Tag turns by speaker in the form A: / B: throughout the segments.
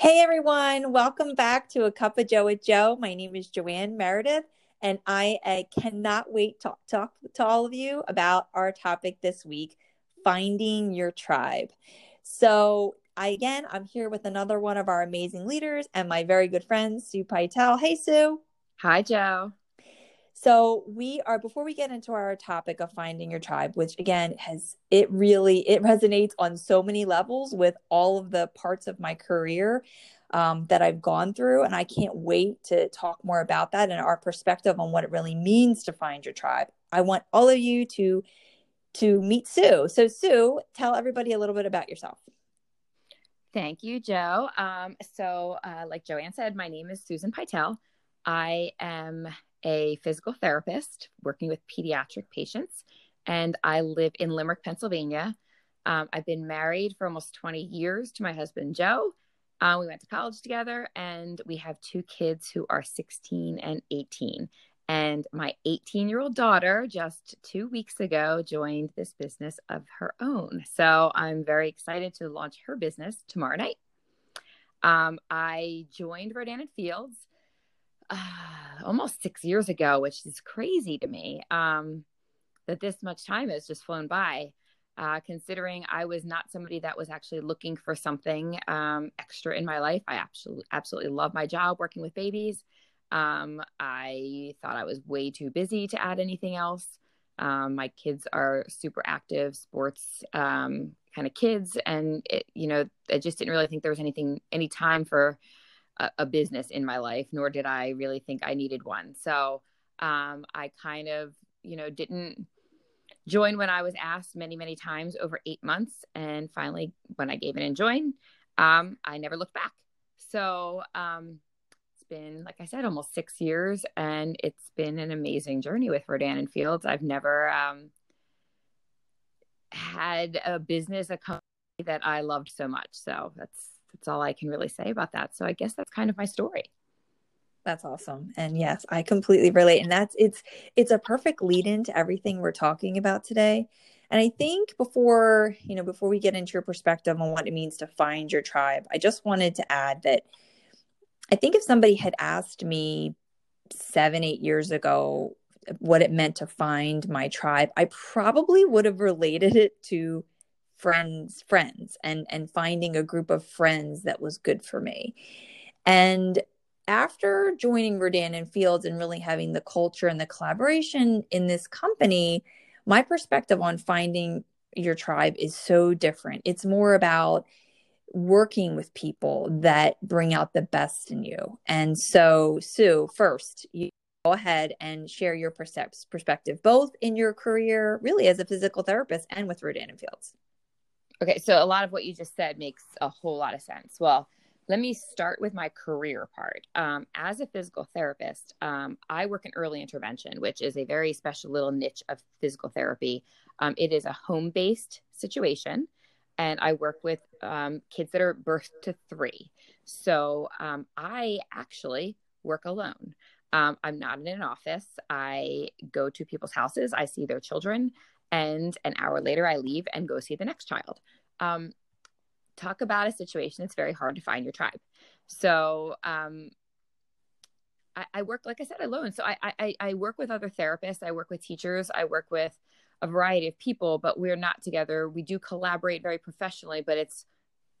A: Hey everyone, welcome back to A Cup of Joe with Joe. My name is Joanne Meredith, and I uh, cannot wait to talk to all of you about our topic this week finding your tribe. So, I again, I'm here with another one of our amazing leaders and my very good friend, Sue Pytel. Hey, Sue.
B: Hi, Joe.
A: So we are before we get into our topic of finding your tribe, which again has it really it resonates on so many levels with all of the parts of my career um, that I've gone through, and I can't wait to talk more about that and our perspective on what it really means to find your tribe. I want all of you to to meet Sue. So Sue, tell everybody a little bit about yourself.
B: Thank you, Joe. Um, so, uh, like Joanne said, my name is Susan Pytel. I am a physical therapist working with pediatric patients, and I live in Limerick, Pennsylvania. Um, I've been married for almost 20 years to my husband, Joe. Uh, we went to college together, and we have two kids who are 16 and 18. And my 18 year old daughter just two weeks ago joined this business of her own. So I'm very excited to launch her business tomorrow night. Um, I joined Rodan and Fields uh, almost six years ago, which is crazy to me um, that this much time has just flown by. Uh, considering I was not somebody that was actually looking for something um, extra in my life, I absolutely absolutely love my job working with babies. Um, I thought I was way too busy to add anything else. Um, my kids are super active sports um, kind of kids, and it, you know, I just didn't really think there was anything any time for a, a business in my life, nor did I really think I needed one. So um, I kind of, you know, didn't join when I was asked many, many times over eight months. And finally, when I gave in and joined, um, I never looked back. So um, it's been, like I said, almost six years, and it's been an amazing journey with Rodan and Fields. I've never um, had a business, a company that I loved so much. So that's that's all I can really say about that. So I guess that's kind of my story.
A: That's awesome. And yes, I completely relate. And that's it's it's a perfect lead into everything we're talking about today. And I think before, you know, before we get into your perspective on what it means to find your tribe, I just wanted to add that I think if somebody had asked me seven, eight years ago what it meant to find my tribe, I probably would have related it to friends friends and and finding a group of friends that was good for me and after joining Rodan and Fields and really having the culture and the collaboration in this company, my perspective on finding your tribe is so different. It's more about working with people that bring out the best in you. And so, Sue, first, you go ahead and share your perspective, both in your career, really as a physical therapist, and with Rodan and Fields.
B: Okay, so a lot of what you just said makes a whole lot of sense. Well, let me start with my career part. Um, as a physical therapist, um, I work in early intervention, which is a very special little niche of physical therapy. Um, it is a home based situation, and I work with um, kids that are birth to three. So um, I actually work alone. Um, I'm not in an office. I go to people's houses, I see their children, and an hour later i leave and go see the next child um, talk about a situation it's very hard to find your tribe so um, I, I, work like i said alone so I, I i work with other therapists i work with teachers i work with a variety of people but we're not together we do collaborate very professionally but it's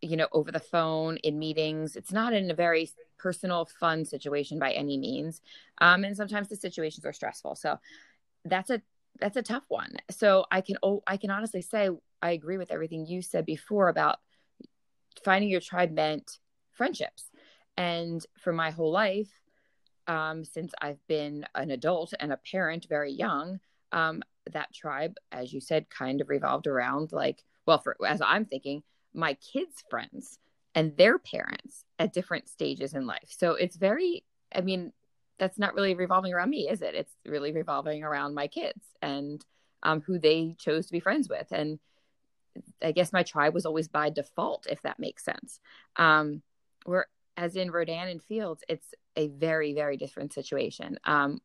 B: you know, over the phone in meetings. It's not in a very personal, fun situation by any means. Um, and sometimes the situations are stressful. So that's a that's a tough one. So I can oh, I can honestly say I agree with everything you said before about finding your tribe meant friendships. And for my whole life, um, since I've been an adult and a parent very young, um, that tribe, as you said, kind of revolved around like, well, for as I'm thinking, my kids' friends and their parents at different stages in life. So it's very, I mean, that's not really revolving around me, is it? It's really revolving around my kids and um, who they chose to be friends with. And I guess my tribe was always by default, if that makes sense. Um, where, as in Rodan and Fields, it's a very, very different situation. Um,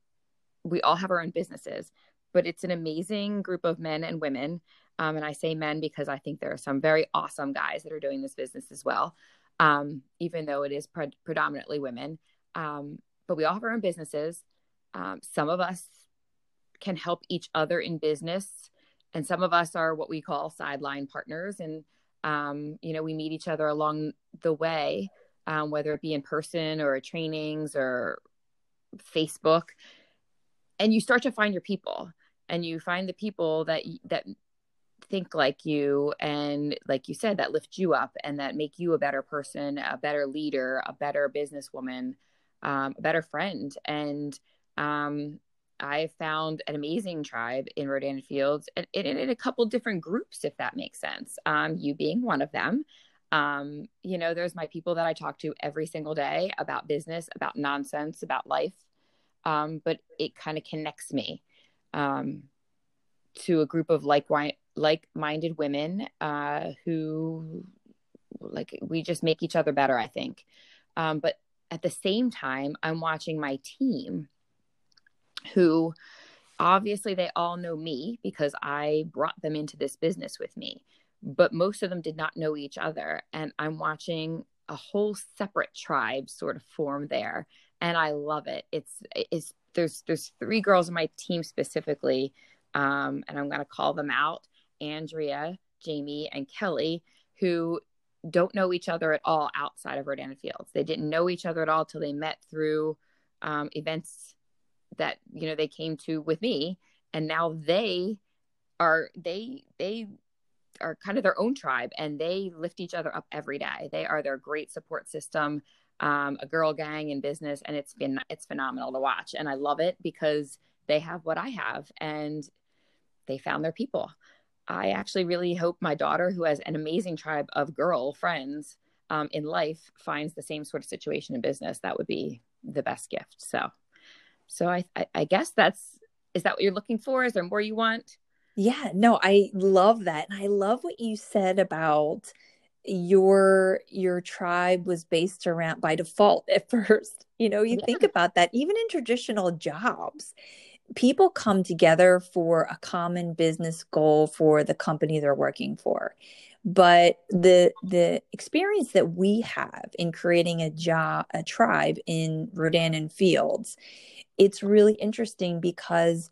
B: we all have our own businesses, but it's an amazing group of men and women. Um, and I say men because I think there are some very awesome guys that are doing this business as well, um, even though it is pre- predominantly women. Um, but we all have our own businesses. Um, some of us can help each other in business, and some of us are what we call sideline partners. And, um, you know, we meet each other along the way, um, whether it be in person or trainings or Facebook. And you start to find your people and you find the people that that think like you and like you said that lift you up and that make you a better person a better leader a better businesswoman um, a better friend. And um, I found an amazing tribe in Rodan Fields and in, a couple different groups, if that makes sense. Um, you being one of them. Um, you know, there's my people that I talk to every single day about business, about nonsense, about life. Um, but it kind of connects me um, to a group of like like-minded women uh, who like we just make each other better. I think. Um, but at the same time, I'm watching my team who obviously they all know me because I brought them into this business with me, but most of them did not know each other. And I'm watching a whole separate tribe sort of form there. And I love it. It's, it's, there's, there's three girls in my team specifically. Um, and I'm going to call them out Andrea, Jamie, and Kelly, who don't know each other at all outside of Rodan Fields. They didn't know each other at all till they met through um, events that you know they came to with me, and now they are they they are kind of their own tribe, and they lift each other up every day. They are their great support system, um, a girl gang in business, and it's been it's phenomenal to watch, and I love it because they have what I have, and they found their people. I actually really hope my daughter, who has an amazing tribe of girl friends um, in life, finds the same sort of situation in business. That would be the best gift. So, so I, I, I guess that's is that what you're looking for? Is there more you want?
A: Yeah, no, I love that, and I love what you said about your your tribe was based around by default at first you know you yeah. think about that even in traditional jobs people come together for a common business goal for the company they're working for. But the the experience that we have in creating a job a tribe in rodan and fields it's really interesting because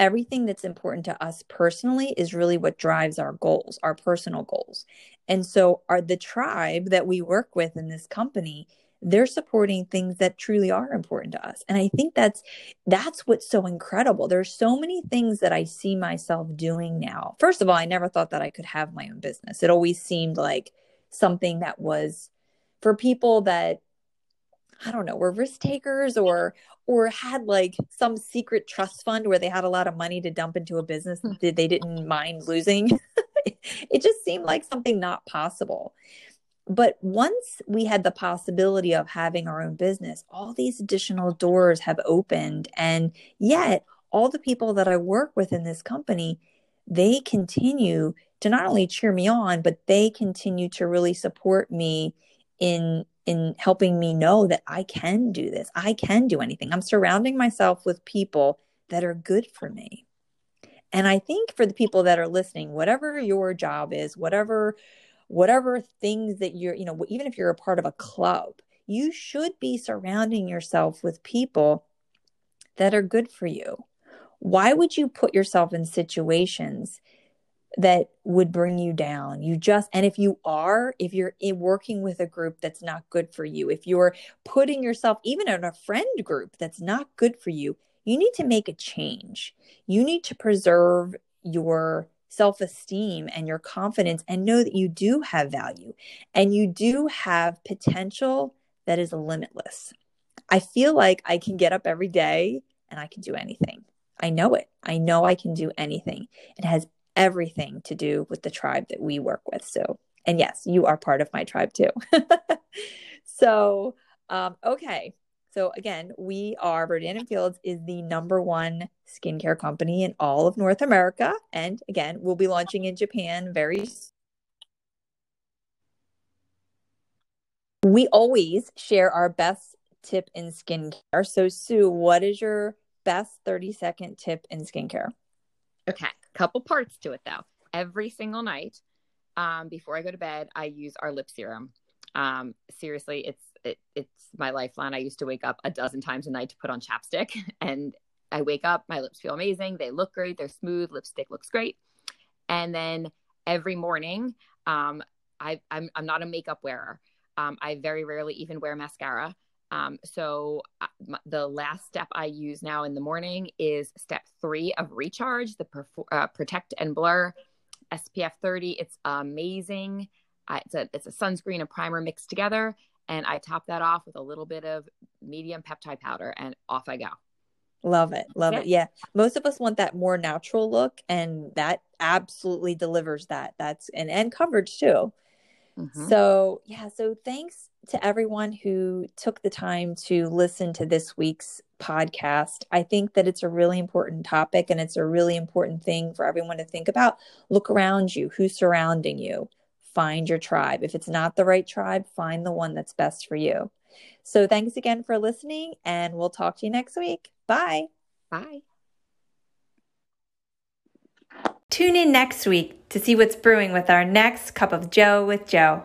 A: everything that's important to us personally is really what drives our goals our personal goals. And so are the tribe that we work with in this company they're supporting things that truly are important to us. And i think that's that's what's so incredible. There's so many things that i see myself doing now. First of all i never thought that i could have my own business. It always seemed like something that was for people that i don't know were risk takers or or had like some secret trust fund where they had a lot of money to dump into a business hmm. that they didn't mind losing. It just seemed like something not possible but once we had the possibility of having our own business, all these additional doors have opened. And yet, all the people that I work with in this company, they continue to not only cheer me on, but they continue to really support me in in helping me know that I can do this. I can do anything. I'm surrounding myself with people that are good for me. And I think for the people that are listening, whatever your job is, whatever whatever things that you're, you know, even if you're a part of a club, you should be surrounding yourself with people that are good for you. Why would you put yourself in situations that would bring you down. You just, and if you are, if you're working with a group that's not good for you, if you're putting yourself even in a friend group that's not good for you, you need to make a change. You need to preserve your self esteem and your confidence and know that you do have value and you do have potential that is limitless. I feel like I can get up every day and I can do anything. I know it. I know I can do anything. It has everything to do with the tribe that we work with. So, and yes, you are part of my tribe too. so, um, okay. So again, we are Rodan and Fields is the number one skincare company in all of North America, and again, we'll be launching in Japan very. We always share our best tip in skincare. So, Sue, what is your best 30 second tip in skincare?
B: Okay, A couple parts to it though. Every single night um, before I go to bed, I use our lip serum. Um, seriously, it's it, it's my lifeline. I used to wake up a dozen times a night to put on chapstick, and I wake up, my lips feel amazing. They look great. They're smooth. Lipstick looks great. And then every morning, um, I, I'm I'm not a makeup wearer. Um, I very rarely even wear mascara. Um, so uh, the last step I use now in the morning is step three of recharge, the perf- uh, protect and blur SPF 30. It's amazing. Uh, it's a it's a sunscreen and primer mixed together, and I top that off with a little bit of medium peptide powder, and off I go.
A: Love it. Love yeah. it. Yeah. Most of us want that more natural look, and that absolutely delivers that. That's and and coverage too. Mm-hmm. So, yeah, so thanks to everyone who took the time to listen to this week's podcast. I think that it's a really important topic and it's a really important thing for everyone to think about. Look around you, who's surrounding you. Find your tribe. If it's not the right tribe, find the one that's best for you. So, thanks again for listening, and we'll talk to you next week. Bye.
B: Bye.
A: Tune in next week to see what's brewing with our next cup of Joe with Joe.